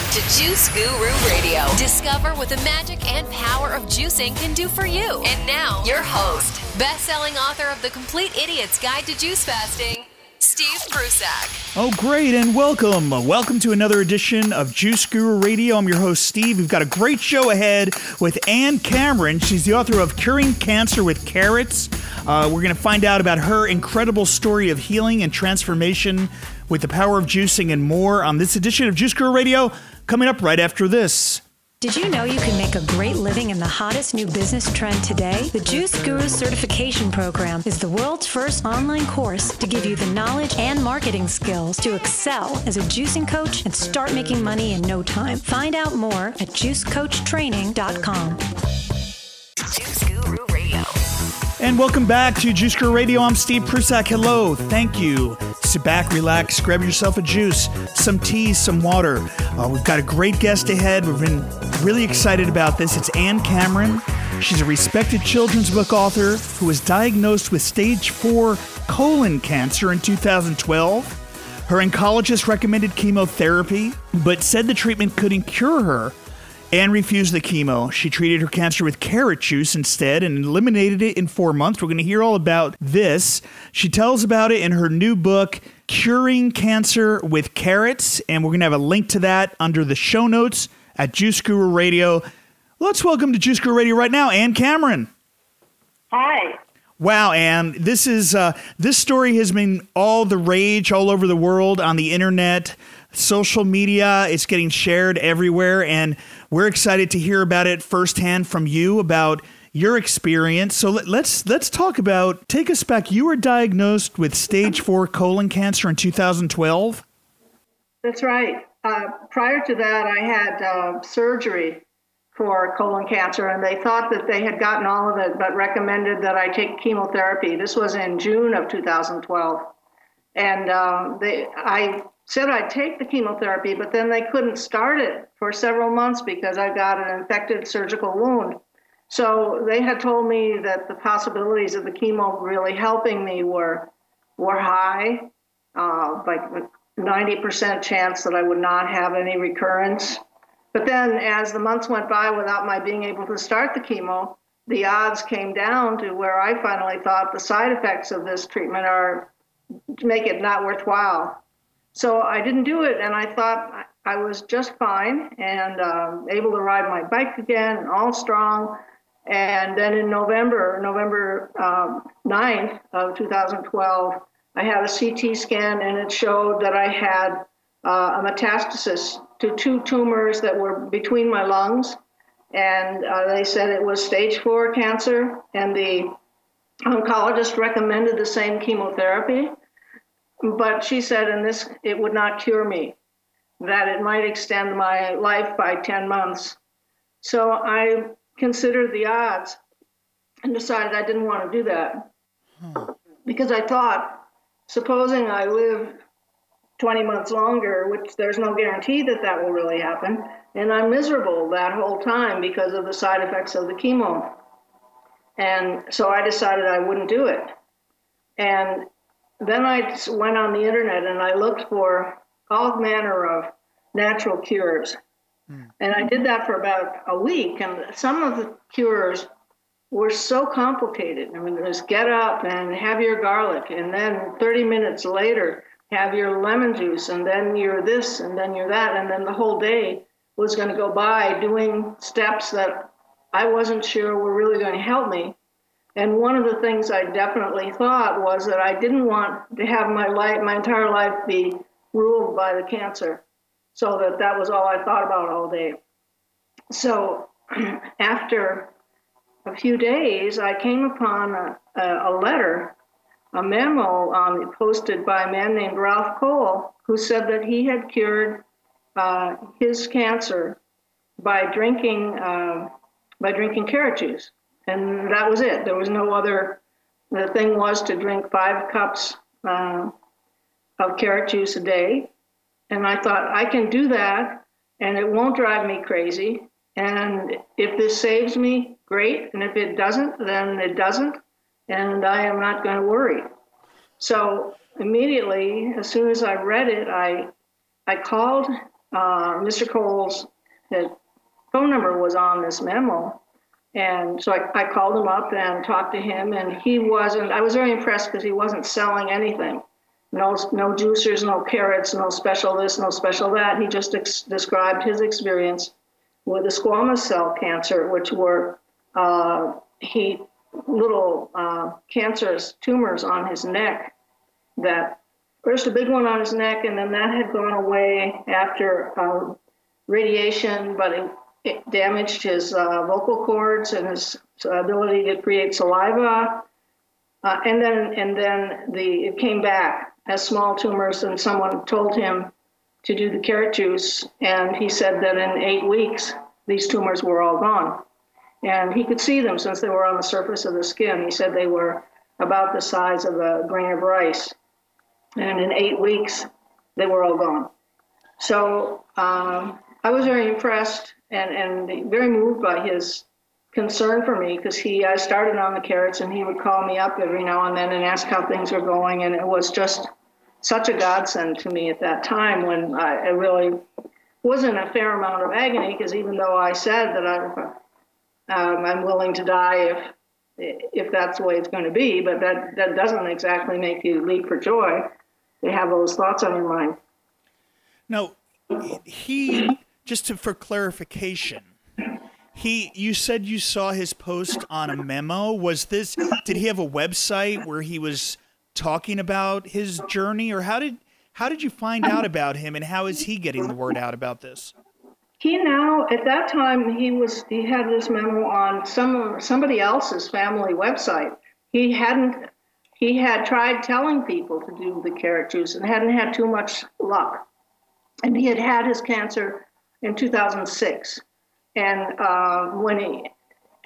Welcome to Juice Guru Radio. Discover what the magic and power of juicing can do for you. And now, your host, best-selling author of The Complete Idiot's Guide to Juice Fasting, Steve Prussack. Oh, great, and welcome. Welcome to another edition of Juice Guru Radio. I'm your host, Steve. We've got a great show ahead with Ann Cameron. She's the author of Curing Cancer with Carrots. Uh, we're going to find out about her incredible story of healing and transformation with the power of juicing and more on this edition of Juice Guru Radio coming up right after this. Did you know you can make a great living in the hottest new business trend today? The Juice Guru Certification Program is the world's first online course to give you the knowledge and marketing skills to excel as a juicing coach and start making money in no time. Find out more at juicecoachtraining.com. Juice Guru Radio. And welcome back to Juice Guru Radio. I'm Steve Prussack. Hello. Thank you. Sit back, relax, grab yourself a juice, some tea, some water. Uh, we've got a great guest ahead. We've been really excited about this. It's Ann Cameron. She's a respected children's book author who was diagnosed with stage four colon cancer in 2012. Her oncologist recommended chemotherapy, but said the treatment couldn't cure her. Ann refused the chemo. She treated her cancer with carrot juice instead and eliminated it in four months. We're going to hear all about this. She tells about it in her new book, Curing Cancer with Carrots, and we're going to have a link to that under the show notes at Juice Guru Radio. Let's welcome to Juice Guru Radio right now, Ann Cameron. Hi. Wow, Ann, this is uh, this story has been all the rage all over the world on the internet, social media. It's getting shared everywhere, and we're excited to hear about it firsthand from you about your experience. So let, let's let's talk about. Take us back. You were diagnosed with stage four colon cancer in 2012. That's right. Uh, prior to that, I had uh, surgery for colon cancer, and they thought that they had gotten all of it, but recommended that I take chemotherapy. This was in June of 2012, and um, they, I said I'd take the chemotherapy, but then they couldn't start it for several months because I got an infected surgical wound. So they had told me that the possibilities of the chemo really helping me were were high, uh, like 90% chance that I would not have any recurrence. But then, as the months went by without my being able to start the chemo, the odds came down to where I finally thought the side effects of this treatment are make it not worthwhile. So I didn't do it, and I thought I was just fine and um, able to ride my bike again, and all strong. And then in November, November um, 9th of 2012, I had a CT scan, and it showed that I had uh, a metastasis to two tumors that were between my lungs. And uh, they said it was stage four cancer, and the oncologist recommended the same chemotherapy. But she said, in this, it would not cure me, that it might extend my life by 10 months. So I considered the odds and decided I didn't want to do that. Hmm. Because I thought, supposing I live 20 months longer, which there's no guarantee that that will really happen, and I'm miserable that whole time because of the side effects of the chemo. And so I decided I wouldn't do it. And then I went on the internet and I looked for all manner of natural cures. Mm. And I did that for about a week. And some of the cures were so complicated. I mean, it was get up and have your garlic, and then 30 minutes later, have your lemon juice, and then you're this, and then you're that. And then the whole day was going to go by doing steps that I wasn't sure were really going to help me. And one of the things I definitely thought was that I didn't want to have my life, my entire life, be ruled by the cancer. So that that was all I thought about all day. So after a few days, I came upon a, a, a letter, a memo um, posted by a man named Ralph Cole, who said that he had cured uh, his cancer by drinking uh, by drinking carrot juice and that was it. There was no other. The thing was to drink five cups uh, of carrot juice a day, and I thought I can do that, and it won't drive me crazy. And if this saves me, great. And if it doesn't, then it doesn't, and I am not going to worry. So immediately, as soon as I read it, I I called uh, Mr. Cole's His phone number was on this memo. And so I, I called him up and talked to him, and he wasn't, I was very impressed because he wasn't selling anything. No, no juicers, no carrots, no special this, no special that. He just ex- described his experience with the squamous cell cancer, which were uh, he little uh, cancerous tumors on his neck that first a big one on his neck, and then that had gone away after uh, radiation, but it, it damaged his uh, vocal cords and his ability to create saliva. Uh, and then, and then the it came back as small tumors, and someone told him to do the carrot juice, and he said that in eight weeks these tumors were all gone, and he could see them since they were on the surface of the skin. He said they were about the size of a grain of rice, and in eight weeks they were all gone. So um, I was very impressed and, and very moved by his concern for me because he I started on the carrots and he would call me up every now and then and ask how things were going and it was just such a godsend to me at that time when I, I really wasn't a fair amount of agony because even though I said that I um, I'm willing to die if if that's the way it's going to be, but that that doesn't exactly make you leap for joy to have those thoughts on your mind. No, he just to, for clarification, he you said you saw his post on a memo. Was this did he have a website where he was talking about his journey or how did how did you find out about him and how is he getting the word out about this? He now at that time he was he had this memo on some somebody else's family website. He hadn't he had tried telling people to do the carrot juice and hadn't had too much luck. And he had had his cancer in 2006. And uh, when he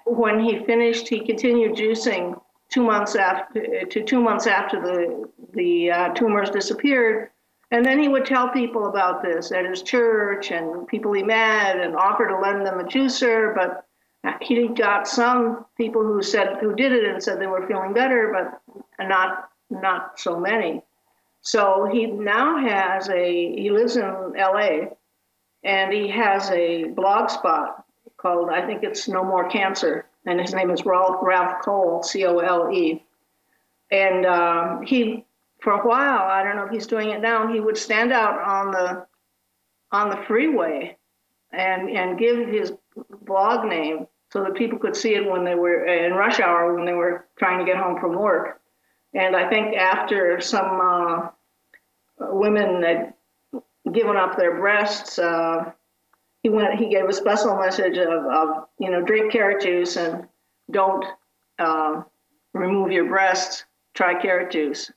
when he finished, he continued juicing two months after to two months after the the uh, tumors disappeared. And then he would tell people about this at his church and people he met and offer to lend them a juicer. But he got some people who said who did it and said they were feeling better, but not not so many. So he now has a he lives in L.A and he has a blog spot called I think it's No More Cancer, and his name is Ralph, Ralph Cole, C O L E, and um, he for a while I don't know if he's doing it now. He would stand out on the on the freeway and and give his blog name so that people could see it when they were in rush hour when they were trying to get home from work. And I think after some uh, women given up their breasts. Uh, he went. He gave a special message of, of you know drink carrot juice and don't uh, remove your breasts. Try carrot juice.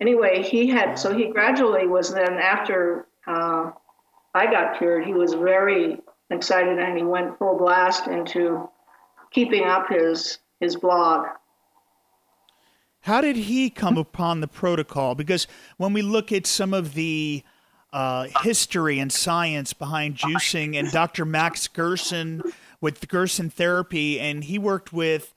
Anyway, he had so he gradually was then after uh, I got cured. He was very excited and he went full blast into keeping up his his blog. How did he come upon the protocol? Because when we look at some of the uh, history and science behind juicing, and Dr. Max Gerson with Gerson therapy, and he worked with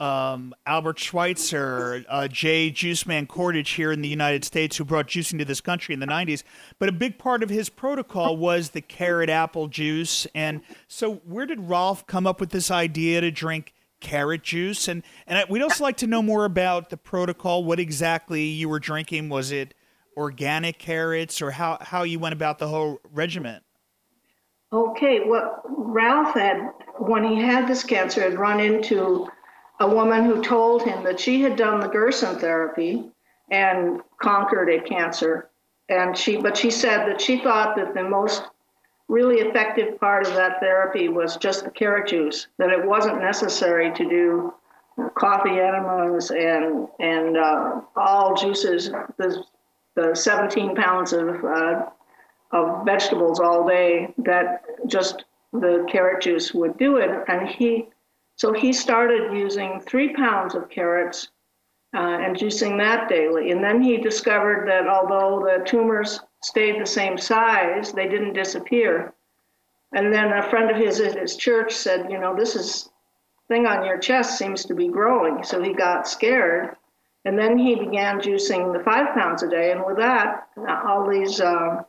um, Albert Schweitzer, uh, Jay Juiceman Kordich here in the United States, who brought juicing to this country in the 90s. But a big part of his protocol was the carrot apple juice. And so, where did Ralph come up with this idea to drink carrot juice? And, and we'd also like to know more about the protocol. What exactly you were drinking? Was it organic carrots or how, how you went about the whole regiment? Okay, well, Ralph had, when he had this cancer, had run into a woman who told him that she had done the Gerson therapy and conquered a cancer. And she, but she said that she thought that the most really effective part of that therapy was just the carrot juice, that it wasn't necessary to do coffee enemas and and uh, all juices. The the 17 pounds of uh, of vegetables all day that just the carrot juice would do it. And he, so he started using three pounds of carrots uh, and juicing that daily. And then he discovered that although the tumors stayed the same size, they didn't disappear. And then a friend of his at his church said, you know, this is thing on your chest seems to be growing. So he got scared and then he began juicing the five pounds a day. And with that, all these uh,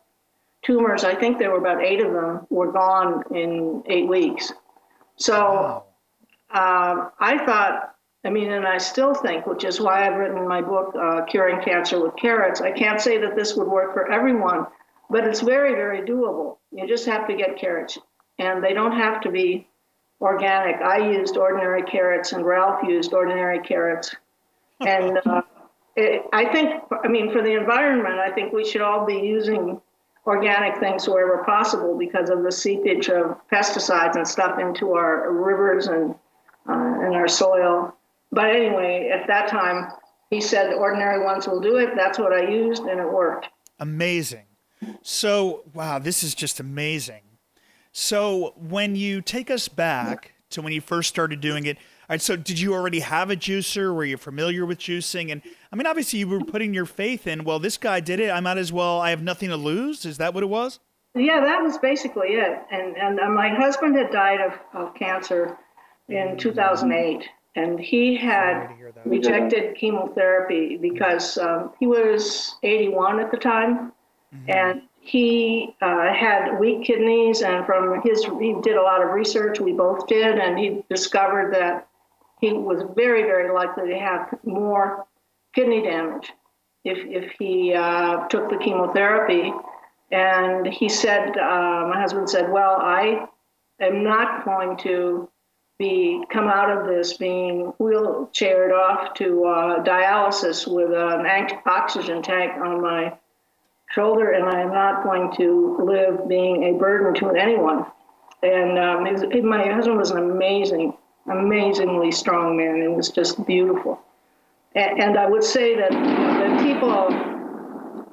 tumors, I think there were about eight of them, were gone in eight weeks. So um, I thought, I mean, and I still think, which is why I've written my book, uh, Curing Cancer with Carrots. I can't say that this would work for everyone, but it's very, very doable. You just have to get carrots, and they don't have to be organic. I used ordinary carrots, and Ralph used ordinary carrots. And uh, it, I think, I mean, for the environment, I think we should all be using organic things wherever possible because of the seepage of pesticides and stuff into our rivers and uh, and our soil. But anyway, at that time, he said ordinary ones will do it. That's what I used, and it worked. Amazing. So, wow, this is just amazing. So, when you take us back to when you first started doing it, all right, so did you already have a juicer? Were you familiar with juicing? And I mean, obviously, you were putting your faith in, well, this guy did it. I might as well, I have nothing to lose. Is that what it was? Yeah, that was basically it. And, and uh, my husband had died of, of cancer in 2008. And he had rejected chemotherapy because um, he was 81 at the time. Mm-hmm. And he uh, had weak kidneys. And from his, he did a lot of research. We both did. And he discovered that he was very, very likely to have more kidney damage if, if he uh, took the chemotherapy. And he said, uh, my husband said, well, I am not going to be come out of this being wheelchaired off to uh, dialysis with an oxygen tank on my shoulder, and I am not going to live being a burden to anyone. And um, my husband was an amazing amazingly strong man. It was just beautiful. And, and I would say that that people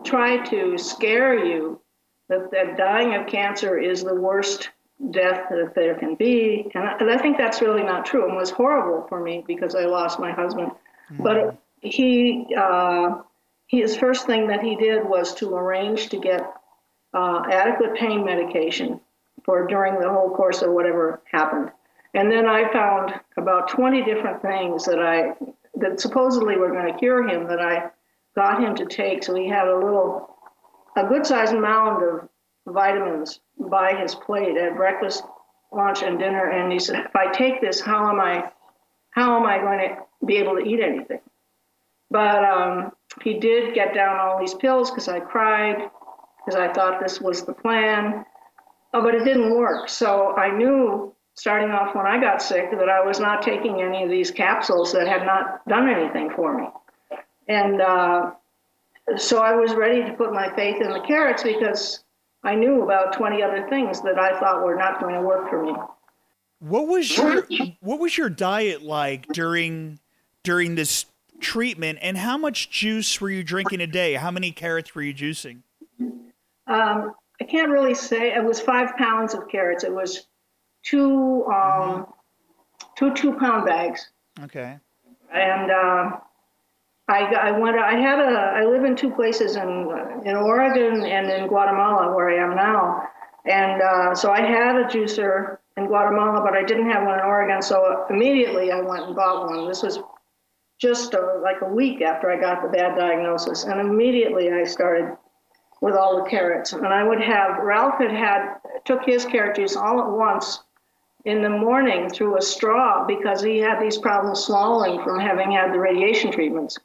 try to scare you that, that dying of cancer is the worst death that there can be. And I, and I think that's really not true. It was horrible for me because I lost my husband. Mm-hmm. But he, uh, his first thing that he did was to arrange to get uh, adequate pain medication for during the whole course of whatever happened. And then I found about 20 different things that I that supposedly were going to cure him that I got him to take. So he had a little, a good sized mound of vitamins by his plate at breakfast, lunch, and dinner. And he said, if I take this, how am I, how am I going to be able to eat anything? But um, he did get down all these pills because I cried because I thought this was the plan. Oh, but it didn't work. So I knew starting off when I got sick that I was not taking any of these capsules that had not done anything for me. And uh, so I was ready to put my faith in the carrots because I knew about 20 other things that I thought were not going to work for me. What was your what was your diet like during during this treatment and how much juice were you drinking a day? How many carrots were you juicing? Um, I can't really say. It was five pounds of carrots. It was two um, two two pound bags. Okay. And uh, I I went. I had a. I live in two places in in Oregon and in Guatemala where I am now. And uh, so I had a juicer in Guatemala, but I didn't have one in Oregon. So immediately I went and bought one. This was just a, uh, like a week after I got the bad diagnosis, and immediately I started with all the carrots. And I would have Ralph had had took his carrot juice all at once in the morning through a straw because he had these problems swallowing from having had the radiation treatments.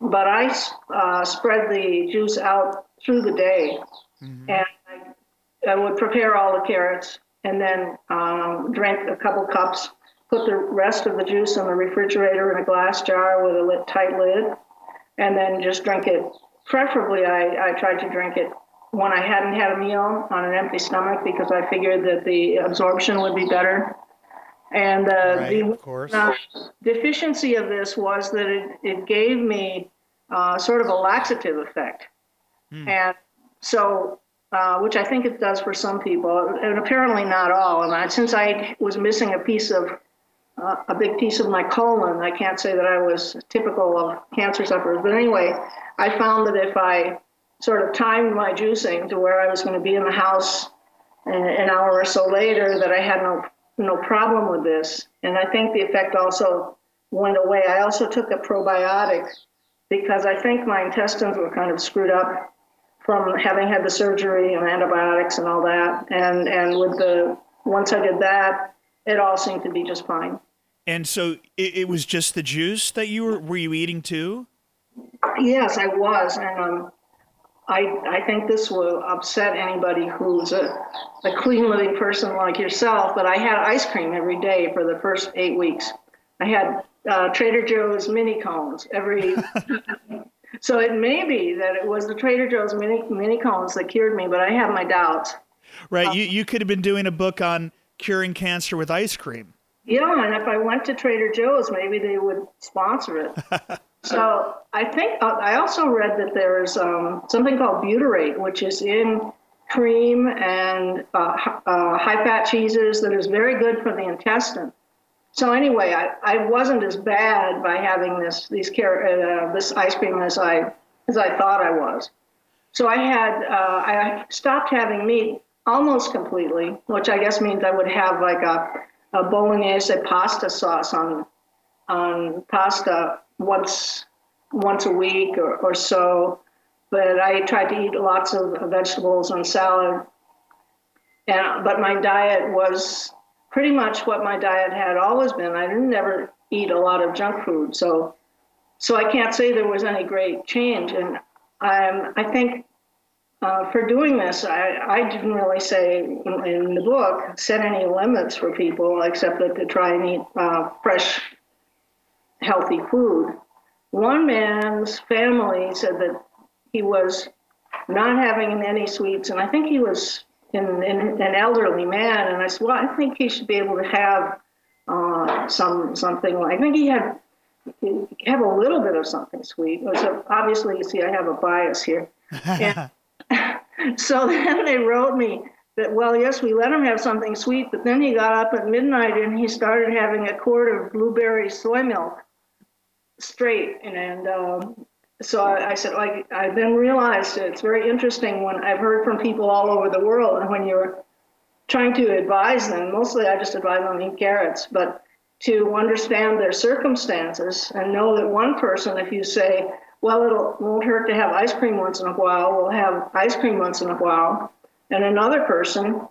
But I uh, spread the juice out through the day, mm-hmm. and I, I, would prepare all the carrots and then um, drink a couple cups. Put the rest of the juice in the refrigerator in a glass jar with a lit, tight lid, and then just drink it. Preferably, I, I tried to drink it when I hadn't had a meal on an empty stomach because I figured that the absorption would be better. And uh, right, the uh, deficiency of this was that it, it gave me uh, sort of a laxative effect. Hmm. And so, uh, which I think it does for some people, and apparently not all. And I, since I was missing a piece of uh, a big piece of my colon, I can't say that I was typical of cancer sufferers. But anyway, I found that if I sort of timed my juicing to where I was going to be in the house an hour or so later that I had no no problem with this. And I think the effect also went away. I also took a probiotic because I think my intestines were kind of screwed up from having had the surgery and antibiotics and all that. And and with the once I did that, it all seemed to be just fine. And so it, it was just the juice that you were were you eating too? Yes, I was, and um, I I think this will upset anybody who's a, a clean living person like yourself. But I had ice cream every day for the first eight weeks. I had uh, Trader Joe's mini cones every. so it may be that it was the Trader Joe's mini mini cones that cured me, but I have my doubts. Right, you you could have been doing a book on curing cancer with ice cream. Yeah, and if I went to Trader Joe's, maybe they would sponsor it. so I think uh, I also read that there's um, something called butyrate, which is in cream and uh, uh, high fat cheeses that is very good for the intestine. So anyway, I, I wasn't as bad by having this these uh, this ice cream as I as I thought I was. So I had uh, I stopped having meat almost completely, which I guess means I would have like a, a bolognese pasta sauce on on pasta once once a week or, or so. But I tried to eat lots of vegetables and salad. And but my diet was pretty much what my diet had always been. I didn't never eat a lot of junk food, so so I can't say there was any great change. And um, I think uh, for doing this, I, I didn't really say in, in, the book set any limits for people except that to try and eat uh, fresh, healthy food. One man's family said that he was not having any sweets, and I think he was in, in, an elderly man, and I said, well, I think he should be able to have uh, some something. I think he had have a little bit of something sweet. So obviously, you see, I have a bias here. so then they wrote me that, well, yes, we let him have something sweet, but then he got up at midnight and he started having a quart of blueberry soy milk straight, and, and um, so I, I, said, like, I then realized it's very interesting when I've heard from people all over the world, and when you're trying to advise them, mostly I just advise them eat carrots, but to understand their circumstances and know that one person, if you say, well, it won't hurt to have ice cream once in a while, will have ice cream once in a while, and another person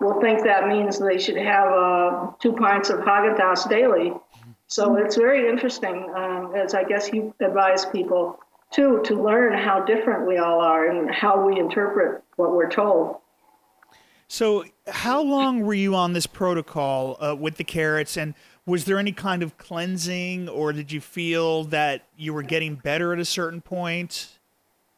will think that means they should have uh, two pints of Haagen-Dazs daily. So it's very interesting, um, as I guess you advise people too, to learn how different we all are and how we interpret what we're told. So, how long were you on this protocol uh, with the carrots, and was there any kind of cleansing, or did you feel that you were getting better at a certain point?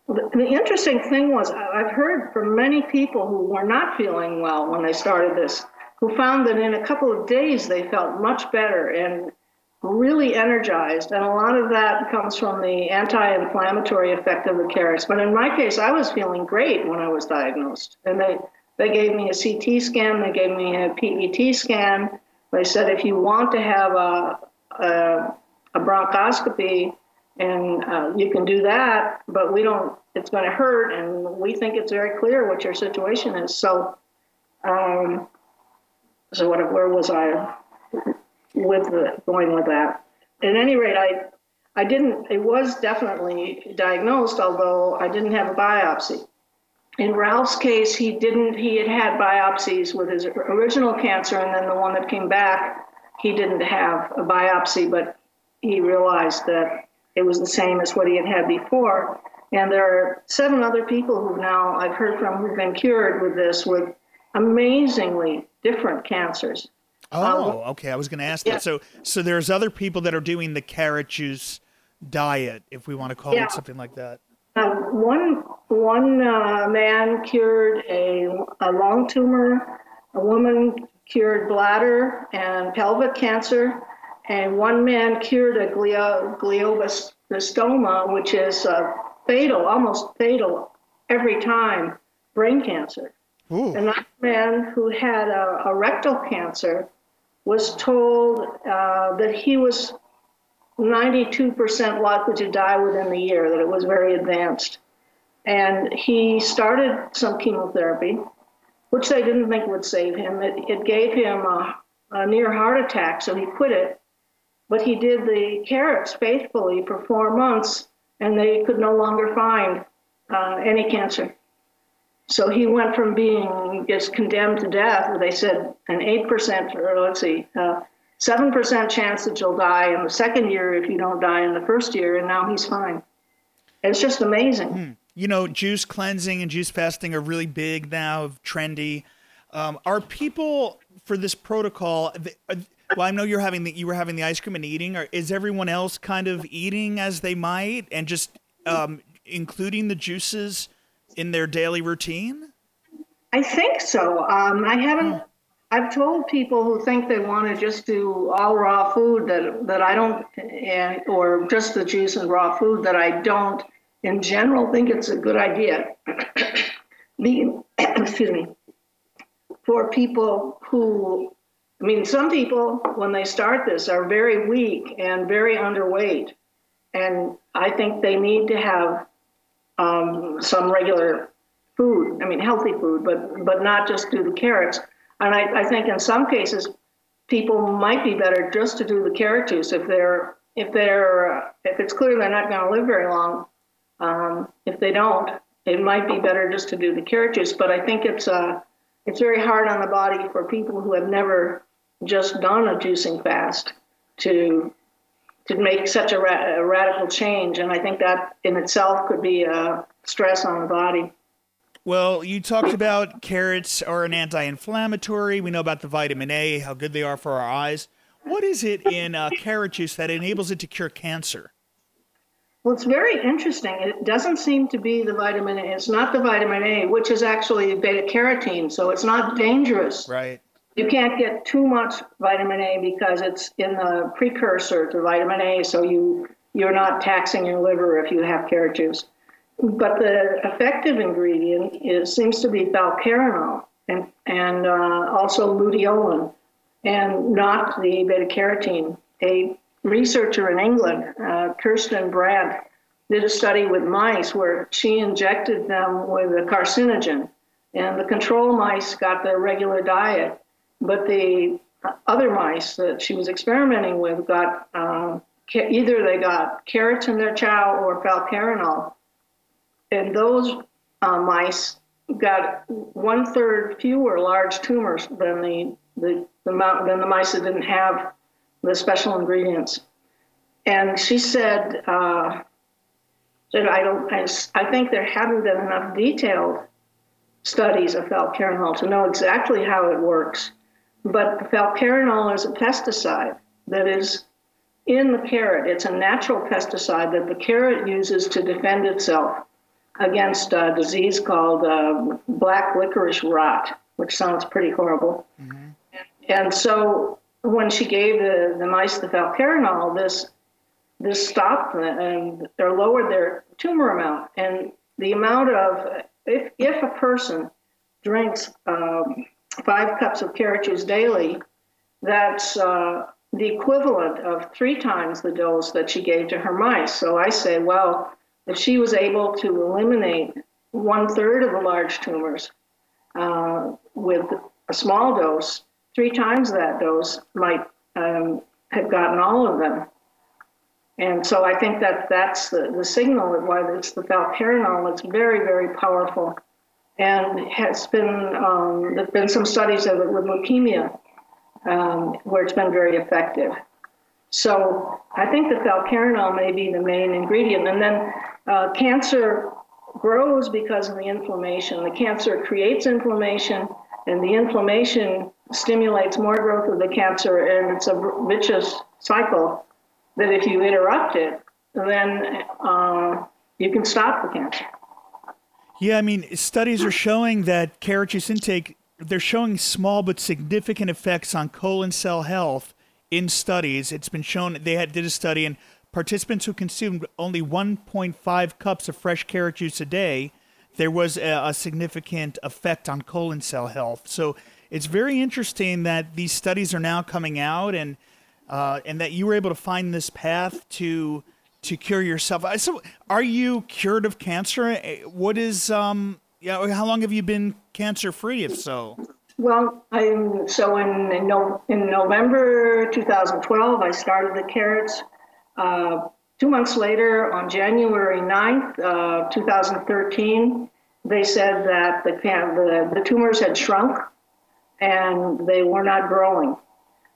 The, the interesting thing was, I've heard from many people who were not feeling well when they started this, who found that in a couple of days they felt much better and really energized. And a lot of that comes from the anti inflammatory effect of the carrots. But in my case, I was feeling great when I was diagnosed. And they, they gave me a CT scan, they gave me a PET scan. They said if you want to have a, a, a bronchoscopy, and uh, you can do that, but we don't, it's going to hurt, and we think it's very clear what your situation is. So, um, so what, where was I? With the, going with that. At any rate, I I didn't. It was definitely diagnosed, although I didn't have a biopsy. In Ralph's case, he didn't. He had had biopsies with his original cancer, and then the one that came back, he didn't have a biopsy, but he realized that it was the same as what he had had before. And there are seven other people who now I've heard from who've been cured with this with amazingly different cancers. Oh, um, okay. I was going to ask yeah. that. So, so there's other people that are doing the carrot juice diet, if we want to call yeah. it something like that. Um, one one uh, man cured a, a lung tumor. A woman cured bladder and pelvic cancer, and one man cured a glio, glioblastoma, which is uh, fatal, almost fatal every time, brain cancer. Ooh. Another man who had a, a rectal cancer was told uh, that he was 92% likely to die within the year, that it was very advanced. And he started some chemotherapy, which they didn't think would save him. It, it gave him a, a near heart attack, so he quit it. But he did the carrots faithfully for four months, and they could no longer find uh, any cancer. So he went from being just condemned to death. They said an eight percent, or let's see, uh, seven percent chance that you'll die in the second year if you don't die in the first year, and now he's fine. It's just amazing. Hmm. You know, juice cleansing and juice fasting are really big now, trendy. Um, are people for this protocol? Well, I know you're having the you were having the ice cream and eating. Or is everyone else kind of eating as they might and just um, including the juices in their daily routine? I think so. Um, I haven't. I've told people who think they want to just do all raw food that that I don't, and, or just the juice and raw food that I don't, in general, think it's a good idea. the excuse me, for people who, I mean, some people when they start this are very weak and very underweight, and I think they need to have um, some regular food. I mean, healthy food, but but not just do the carrots. And I, I think in some cases, people might be better just to do the carrot juice if they're if they're if it's clear they're not going to live very long. Um, if they don't, it might be better just to do the carrot juice. But I think it's uh, it's very hard on the body for people who have never just done a juicing fast to to make such a, ra- a radical change. And I think that in itself could be a stress on the body. Well, you talked about carrots are an anti-inflammatory. We know about the vitamin A, how good they are for our eyes. What is it in uh, carrot juice that enables it to cure cancer? Well, it's very interesting. It doesn't seem to be the vitamin A. It's not the vitamin A, which is actually beta carotene, so it's not dangerous. Right. You can't get too much vitamin A because it's in the precursor to vitamin A, so you you're not taxing your liver if you have carrot juice. But the effective ingredient is seems to be falcarinol and and uh, also luteolin, and not the beta carotene. A researcher in England, uh, Kirsten Brandt, did a study with mice where she injected them with a carcinogen, and the control mice got their regular diet but the other mice that she was experimenting with got uh, either they got carrots in their chow or falcarinol. And those uh, mice got one third fewer large tumors than the, the, the than the mice that didn't have the special ingredients. And she said, uh, said I don't, I, I think there haven't been enough detailed studies of falcarinol to know exactly how it works. But falcarinol is a pesticide that is in the carrot. It's a natural pesticide that the carrot uses to defend itself against a disease called uh, black licorice rot, which sounds pretty horrible. Mm-hmm. And so when she gave the, the mice the falcarinol, this this stopped them and they lowered their tumor amount. And the amount of if if a person drinks um, five cups of carrot juice daily, that's uh, the equivalent of three times the dose that she gave to her mice. So I say, well, if she was able to eliminate one third of the large tumors uh, with a small dose, three times that dose might um, have gotten all of them. And so I think that that's the, the signal of why it's the falcarinol. It's very, very powerful and has been um, there've been some studies of it with leukemia um, where it's been very effective. So I think the falcarinol may be the main ingredient, and then uh, cancer grows because of the inflammation. The cancer creates inflammation, and the inflammation stimulates more growth of the cancer, and it's a vicious cycle that if you interrupt it, then uh, you can stop the cancer. Yeah, I mean, studies are showing that carrot juice intake, they're showing small but significant effects on colon cell health in studies. It's been shown, they had, did a study, and participants who consumed only 1.5 cups of fresh carrot juice a day, there was a, a significant effect on colon cell health. So it's very interesting that these studies are now coming out and, uh, and that you were able to find this path to to cure yourself. So, are you cured of cancer? Eh, what is um? Yeah, how long have you been cancer free? If so. Well, I'm so in in, no, in November 2012, I started the carrots. Uh, two months later, on January 9th, uh, 2013, they said that the, the, the tumors had shrunk and they were not growing.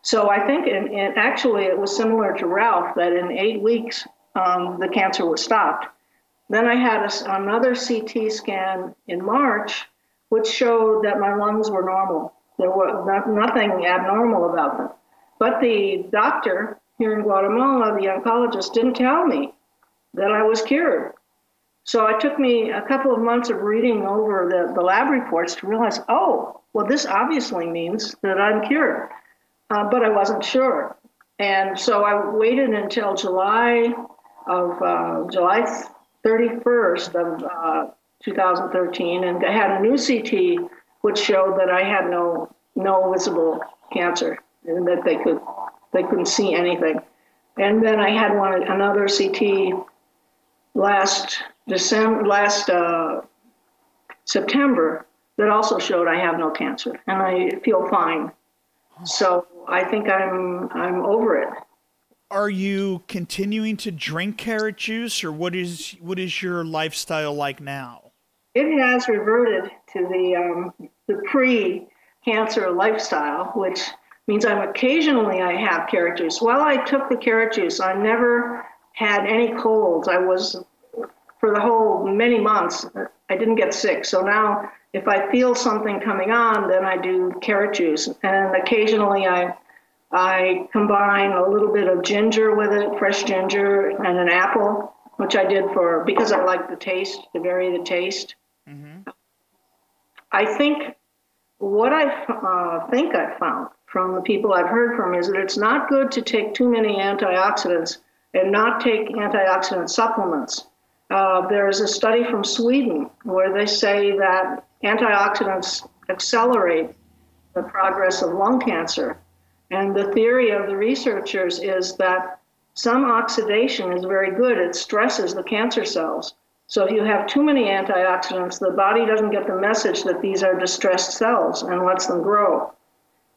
So I think, in, in actually, it was similar to Ralph that in eight weeks um, the cancer was stopped. Then I had a, another CT scan in March, which showed that my lungs were normal. There was not, nothing abnormal about them. But the doctor here in Guatemala, the oncologist, didn't tell me that I was cured. So it took me a couple of months of reading over the, the lab reports to realize, oh, well, this obviously means that I'm cured. Uh, but I wasn't sure. And so I waited until July of uh, July 31st of uh, 2013 and I had a new CT which showed that I had no no visible cancer and that they could they couldn't see anything. And then I had one another CT last December last uh, September that also showed I have no cancer and I feel fine. So I think I'm I'm over it. Are you continuing to drink carrot juice, or what is what is your lifestyle like now? It has reverted to the um, the pre-cancer lifestyle, which means I'm occasionally I have carrot juice. While I took the carrot juice, I never had any colds. I was for the whole many months. I didn't get sick. So now, if I feel something coming on, then I do carrot juice, and occasionally I I combine a little bit of ginger with it, fresh ginger, and an apple, which I did for because I like the taste to vary the taste. Mm-hmm. I think what I uh, think I found from the people I've heard from is that it's not good to take too many antioxidants and not take antioxidant supplements. Uh, there's a study from Sweden where they say that antioxidants accelerate the progress of lung cancer and the theory of the researchers is that some oxidation is very good. It stresses the cancer cells. So if you have too many antioxidants, the body doesn't get the message that these are distressed cells and lets them grow.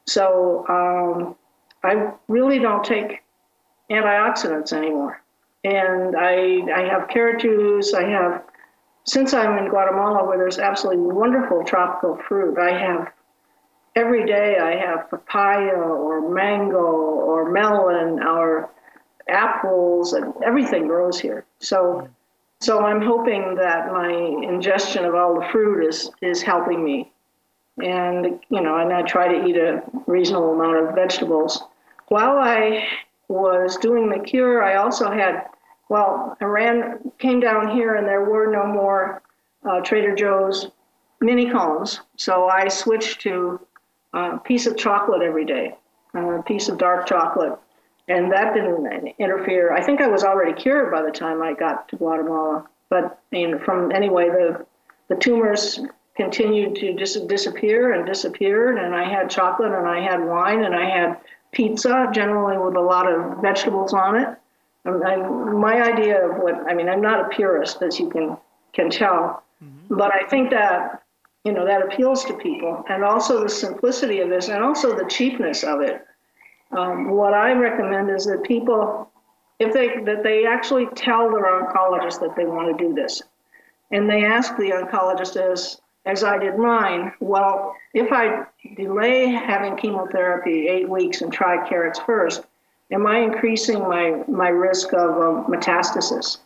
So um, I really don't take antioxidants anymore. And I, I have carrot. I have, since I'm in Guatemala where there's absolutely wonderful tropical fruit, I have every day I have papaya or mango or melon or apples and everything grows here. So so I'm hoping that my ingestion of all the fruit is is helping me. And you know, and I try to eat a reasonable amount of vegetables. While I was doing the cure, I also had well, I ran came down here and there were no more uh, Trader Joe's mini cones. So I switched to a piece of chocolate every day, a piece of dark chocolate. And that didn't interfere. I think I was already cured by the time I got to Guatemala. But you know, from anyway, the, the tumors continued to dis- disappear and disappeared. And I had chocolate and I had wine and I had pizza, generally with a lot of vegetables on it. And I, my idea of what I mean, I'm not a purist, as you can can tell, mm-hmm. but I think that you know that appeals to people and also the simplicity of this and also the cheapness of it. Um, what i recommend is that people if they that they actually tell their oncologist that they want to do this. And they ask the oncologist as as i did mine well if i delay having chemotherapy eight weeks and try carrots first am i increasing my my risk of uh, metastasis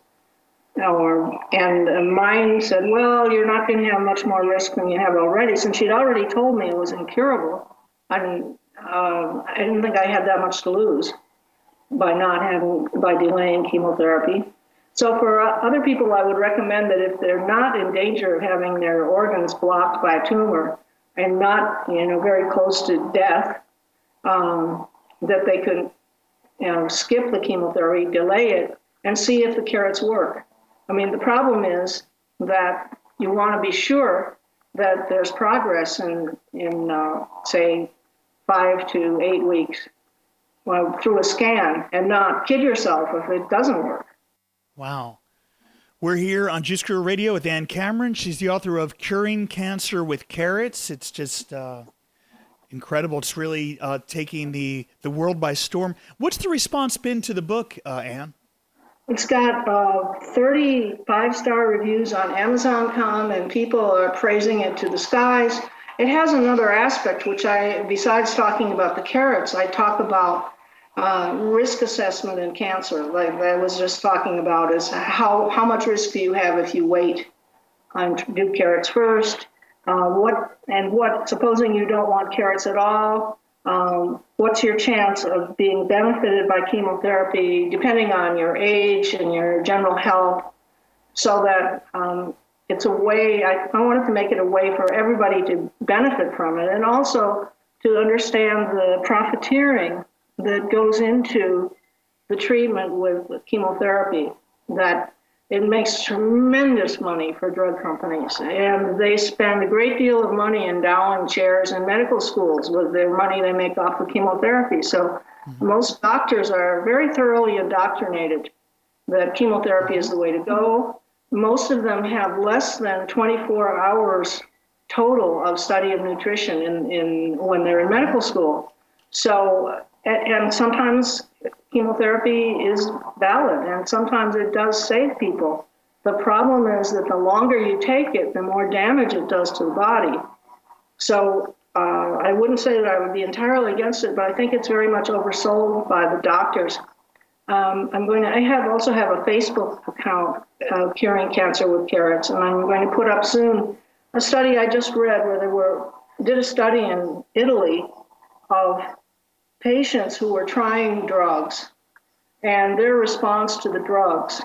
or and mine said, "Well, you're not going to have much more risk than you have already." Since she'd already told me it was incurable, I mean, uh, I didn't think I had that much to lose by not having by delaying chemotherapy. So for other people, I would recommend that if they're not in danger of having their organs blocked by a tumor and not, you know, very close to death, um, that they could, you know, skip the chemotherapy, delay it, and see if the carrots work. I mean, the problem is that you want to be sure that there's progress in, in uh, say, five to eight weeks well, through a scan and not kid yourself if it doesn't work. Wow. We're here on Juice Guru Radio with Ann Cameron. She's the author of Curing Cancer with Carrots. It's just uh, incredible. It's really uh, taking the, the world by storm. What's the response been to the book, uh, Ann? It's got uh, 30 five star reviews on Amazon.com, and people are praising it to the skies. It has another aspect, which I, besides talking about the carrots, I talk about uh, risk assessment in cancer. Like I was just talking about, is how, how much risk do you have if you wait and do carrots first? Uh, what and what? Supposing you don't want carrots at all, um, what's your chance of being benefited by chemotherapy, depending on your age and your general health, so that um, it's a way, I, I wanted to make it a way for everybody to benefit from it and also to understand the profiteering that goes into the treatment with chemotherapy that it makes tremendous money for drug companies and they spend a great deal of money endowing chairs in medical schools with the money they make off of chemotherapy so mm-hmm. most doctors are very thoroughly indoctrinated that chemotherapy is the way to go most of them have less than 24 hours total of study of nutrition in, in when they're in medical school. So, and, and sometimes chemotherapy is valid, and sometimes it does save people. The problem is that the longer you take it, the more damage it does to the body. So uh, I wouldn't say that I would be entirely against it, but I think it's very much oversold by the doctors. Um, I'm going to. I have also have a Facebook account, uh, curing cancer with carrots, and I'm going to put up soon a study I just read where they were did a study in Italy of patients who were trying drugs and their response to the drugs.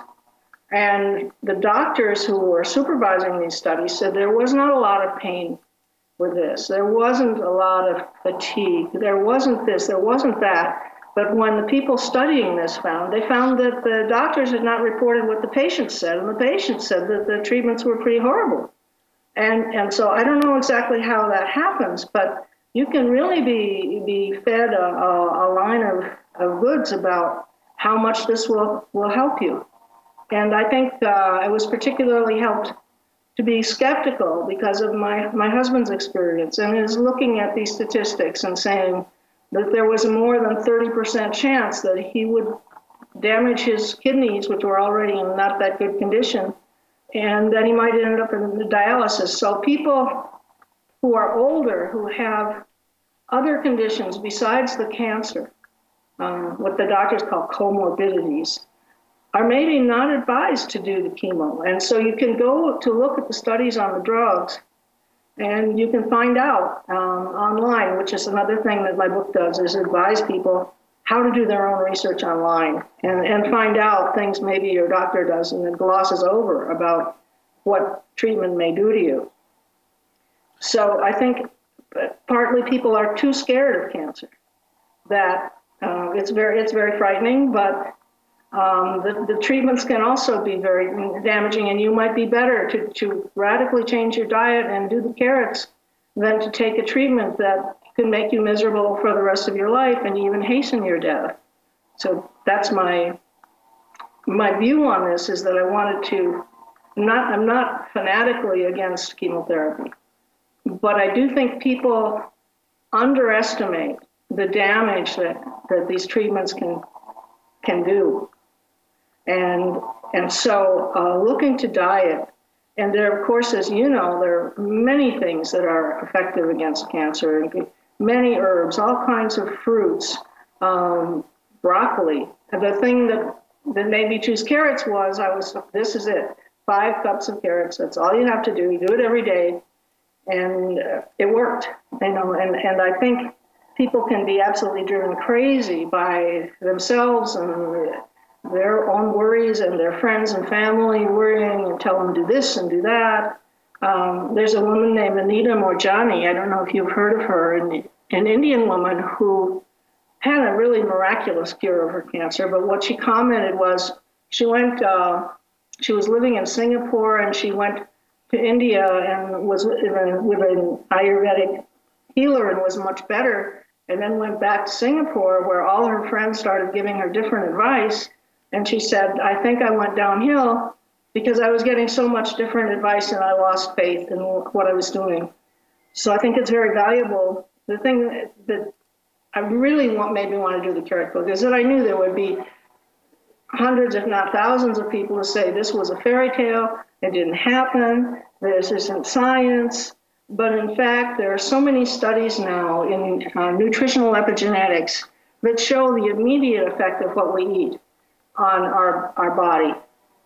And the doctors who were supervising these studies said there was not a lot of pain with this. There wasn't a lot of fatigue. There wasn't this. There wasn't that. But when the people studying this found, they found that the doctors had not reported what the patients said, and the patients said that the treatments were pretty horrible. And, and so I don't know exactly how that happens, but you can really be, be fed a, a, a line of, of goods about how much this will, will help you. And I think uh, I was particularly helped to be skeptical because of my, my husband's experience and is looking at these statistics and saying, that there was a more than 30% chance that he would damage his kidneys, which were already in not that good condition, and that he might end up in dialysis. So people who are older, who have other conditions besides the cancer, um, what the doctors call comorbidities, are maybe not advised to do the chemo. And so you can go to look at the studies on the drugs and you can find out um, online, which is another thing that my book does, is advise people how to do their own research online and, and find out things maybe your doctor does and then glosses over about what treatment may do to you. So I think partly people are too scared of cancer. That uh, it's very it's very frightening, but um, the, the treatments can also be very damaging, and you might be better to, to radically change your diet and do the carrots than to take a treatment that can make you miserable for the rest of your life and even hasten your death. So that's my my view on this is that I wanted to not I'm not fanatically against chemotherapy, but I do think people underestimate the damage that, that these treatments can can do. And, and so uh, looking to diet, and there, of course, as you know, there are many things that are effective against cancer, many herbs, all kinds of fruits, um, broccoli. The thing that, that made me choose carrots was I was, this is it, five cups of carrots. That's all you have to do. You do it every day. And uh, it worked, you know, and, and I think people can be absolutely driven crazy by themselves and their own worries and their friends and family worrying and tell them do this and do that. Um, there's a woman named Anita Moorjani. I don't know if you've heard of her, an, an Indian woman who had a really miraculous cure of her cancer. But what she commented was she went, uh, she was living in Singapore and she went to India and was with, an Ayurvedic healer and was much better. And then went back to Singapore where all her friends started giving her different advice and she said, I think I went downhill because I was getting so much different advice and I lost faith in what I was doing. So I think it's very valuable. The thing that I really want, made me want to do the carrot book is that I knew there would be hundreds, if not thousands, of people to say this was a fairy tale, it didn't happen, this isn't science. But in fact, there are so many studies now in uh, nutritional epigenetics that show the immediate effect of what we eat on our, our body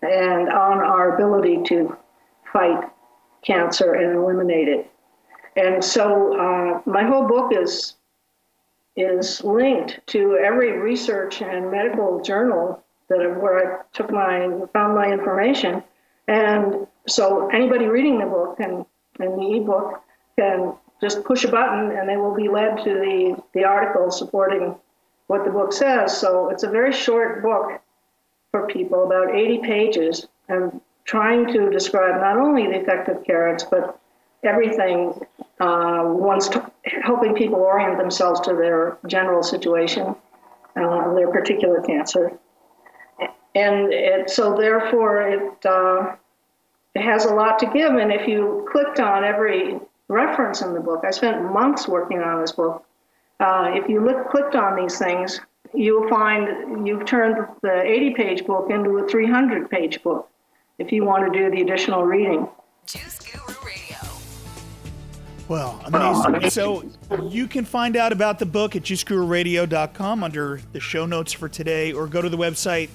and on our ability to fight cancer and eliminate it. And so uh, my whole book is is linked to every research and medical journal that where I took my found my information. And so anybody reading the book and in the ebook can just push a button and they will be led to the, the article supporting what the book says. So it's a very short book for people, about 80 pages, and trying to describe not only the effect of carrots, but everything uh, one's t- helping people orient themselves to their general situation, uh, their particular cancer. And it, so therefore it, uh, it has a lot to give. And if you clicked on every reference in the book, I spent months working on this book. Uh, if you look, clicked on these things, you'll find you've turned the 80 page book into a 300 page book if you want to do the additional reading. Juice Guru Radio. Well, amazing. So you can find out about the book at juicegururadio.com under the show notes for today, or go to the website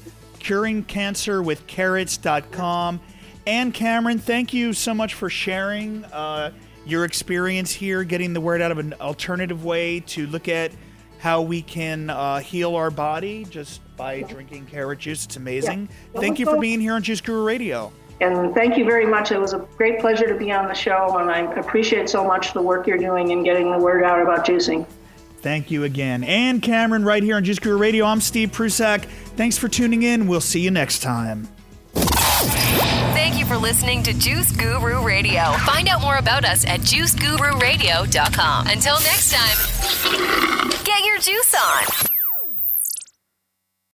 curingcancerwithcarrots.com. Ann Cameron, thank you so much for sharing uh, your experience here, getting the word out of an alternative way to look at how we can uh, heal our body just by drinking carrot juice. It's amazing. Yeah. Thank you for being here on Juice Guru Radio. And thank you very much. It was a great pleasure to be on the show, and I appreciate so much the work you're doing in getting the word out about juicing. Thank you again. Ann Cameron, right here on Juice Guru Radio. I'm Steve Prussack. Thanks for tuning in. We'll see you next time. Thank you for listening to Juice Guru Radio. Find out more about us at juicegururadio.com. Until next time, get your juice on.